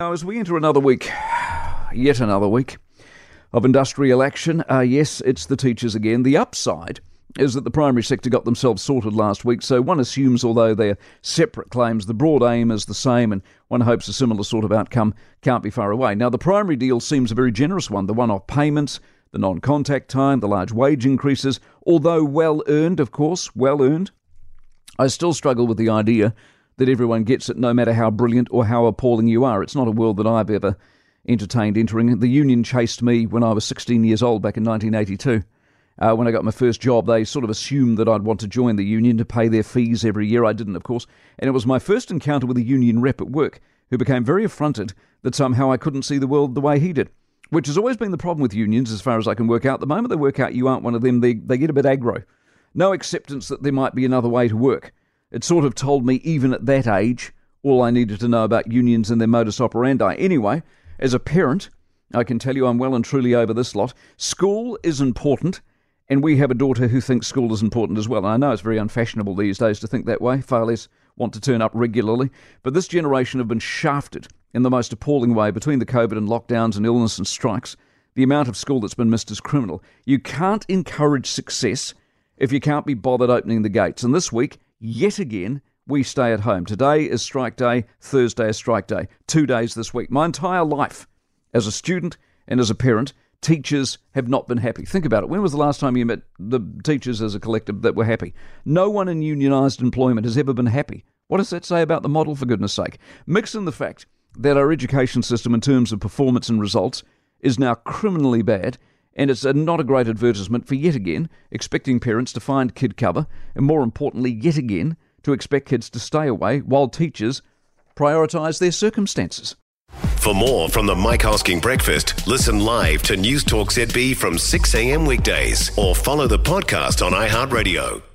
Now, as we enter another week, yet another week of industrial action, uh, yes, it's the teachers again. The upside is that the primary sector got themselves sorted last week, so one assumes, although they're separate claims, the broad aim is the same, and one hopes a similar sort of outcome can't be far away. Now, the primary deal seems a very generous one the one off payments, the non contact time, the large wage increases, although well earned, of course, well earned. I still struggle with the idea that everyone gets it no matter how brilliant or how appalling you are. It's not a world that I've ever entertained entering. The union chased me when I was 16 years old back in 1982. Uh, when I got my first job, they sort of assumed that I'd want to join the union to pay their fees every year. I didn't, of course. And it was my first encounter with a union rep at work who became very affronted that somehow I couldn't see the world the way he did. Which has always been the problem with unions, as far as I can work out. The moment they work out you aren't one of them, they, they get a bit aggro. No acceptance that there might be another way to work. It sort of told me, even at that age, all I needed to know about unions and their modus operandi. Anyway, as a parent, I can tell you I'm well and truly over this lot. School is important, and we have a daughter who thinks school is important as well. And I know it's very unfashionable these days to think that way. Far less want to turn up regularly. But this generation have been shafted in the most appalling way between the COVID and lockdowns and illness and strikes. The amount of school that's been missed is criminal. You can't encourage success if you can't be bothered opening the gates. And this week, yet again, we stay at home. Today is strike day, Thursday is strike day. Two days this week. My entire life as a student and as a parent, teachers have not been happy. Think about it. When was the last time you met the teachers as a collective that were happy? No one in unionised employment has ever been happy. What does that say about the model, for goodness sake? Mix in the fact that our education system, in terms of performance and results, is now criminally bad and it's a, not a great advertisement for yet again expecting parents to find kid cover, and more importantly, yet again, to expect kids to stay away while teachers prioritise their circumstances. For more from the Mike Hosking Breakfast, listen live to News Talk ZB from 6 a.m. weekdays or follow the podcast on iHeartRadio.